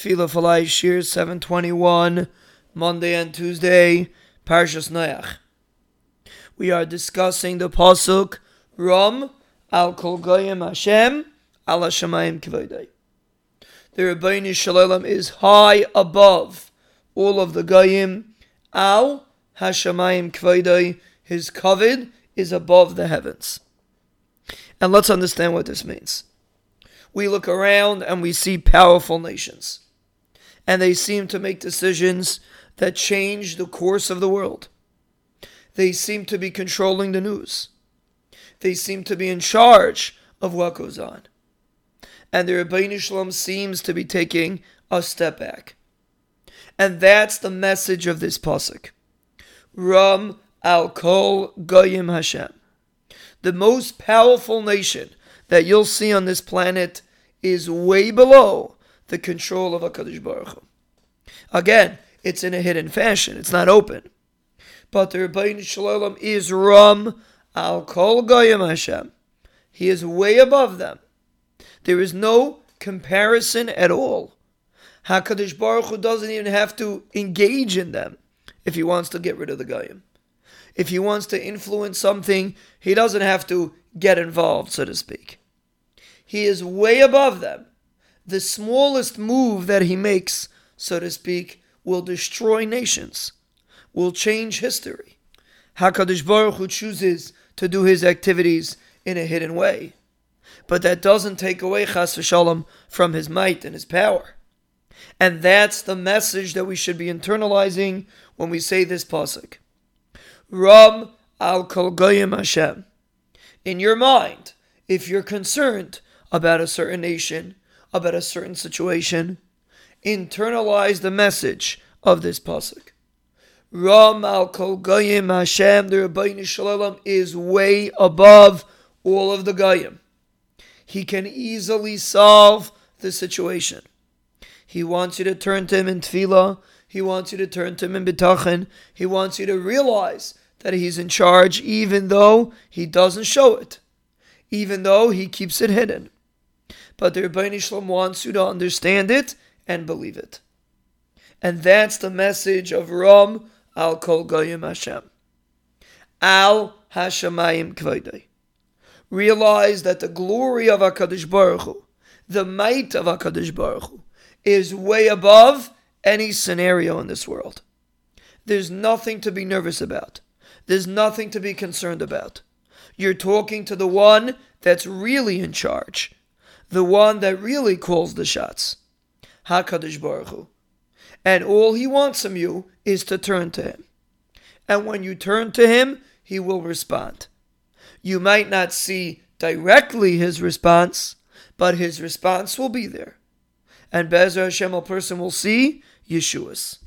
Tefillah Falai Shiur 721, Monday and Tuesday, Parshas Noach. We are discussing the Pasuk, Ram, al Kol Goyim Hashem al Hashemayim Kvoidai. The Ribbono Shel Olam is high above all of the Goyim, al Hashemayim Kvoidai. His covet is above the heavens. And let's understand what this means we look around and we see powerful nations. And they seem to make decisions that change the course of the world. They seem to be controlling the news. They seem to be in charge of what goes on. And the Ribbono Shel Olam seems to be taking a step back. And that's the message of this pasuk. Ram al kol goyim Hashem. The most powerful nation that you'll see on this planet is way below the control of HaKadosh Baruch Hu. Again, it's in a hidden fashion. It's not open. But the Ribbono Shel Olam is Ram al Kol Goyim Hashem. He is way above them. There is no comparison at all. HaKadosh Baruch Hu doesn't even have to engage in them if he wants to get rid of the Goyim. If he wants to influence something, he doesn't have to get involved, so to speak. He is way above them. The smallest move that he makes, so to speak, will destroy nations, will change history. HaKadosh Baruch Hu chooses to do his activities in a hidden way. But that doesn't take away Chas v'shalom from his might and his power. And that's the message that we should be internalizing when we say this pasuk. Ram al kol goyim Hashem. In your mind, if you're concerned about a certain nation, about a certain situation, internalize the message of this pasuk. Ram al kol goyim Hashem, the Rabbeinu is way above all of the goyim. He can easily solve the situation. He wants you to turn to him in tefillah. He wants you to turn to him in bitachon. He wants you to realize that he's in charge, even though he doesn't show it, even though he keeps it hidden but the Ribbono Shel Olam wants you to understand it and believe it. And that's the message of Ram al Kol Goyim Hashem. Al Hashemayim Kvaydei. Realize that the glory of HaKadosh Baruch Hu, the might of HaKadosh Baruch Hu, is way above any scenario in this world. There's nothing to be nervous about. There's nothing to be concerned about. You're talking to the one that's really in charge the one that really calls the shots, Hakadosh Baruch Hu. And all he wants from you is to turn to him. And when you turn to him, he will respond. You might not see directly his response, but his response will be there. And B'ezras Hashem, a person will see Yeshua's.